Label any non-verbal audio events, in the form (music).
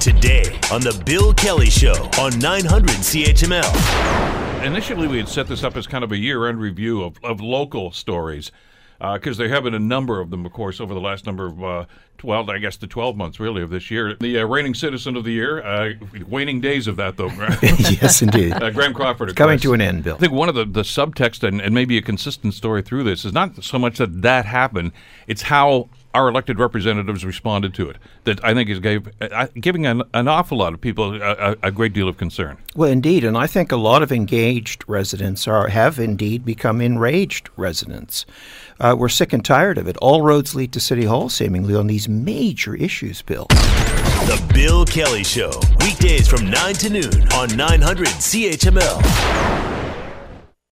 Today on The Bill Kelly Show on 900 CHML. Initially, we had set this up as kind of a year end review of, of local stories because uh, there have been a number of them, of course, over the last number of, uh, 12, I guess the 12 months really of this year. The uh, reigning citizen of the year, uh, waning days of that, though. (laughs) yes, indeed. (laughs) Uh, Graham Crawford. Coming to an end, Bill. I think one of the, the subtext and, and maybe a consistent story through this is not so much that that happened, it's how our elected representatives responded to it that I think is gave, uh, giving an, an, awful lot of people a, a, great deal of concern. Well, indeed, and I think a lot of engaged residents are have indeed become enraged residents. Uh, we're sick and tired of it. All roads lead to City Hall, seemingly, on these major issues, Bill. The Bill Kelly Show, weekdays from 9 to noon on 900 CHML.